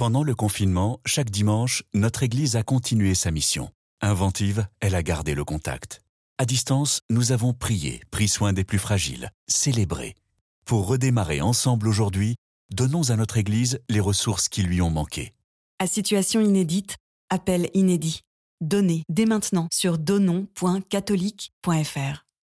Pendant le confinement, chaque dimanche, notre Église a continué sa mission. Inventive, elle a gardé le contact. À distance, nous avons prié, pris soin des plus fragiles, célébré. Pour redémarrer ensemble aujourd'hui, donnons à notre Église les ressources qui lui ont manqué. À situation inédite, appel inédit. Donnez dès maintenant sur donnon.catholique.fr.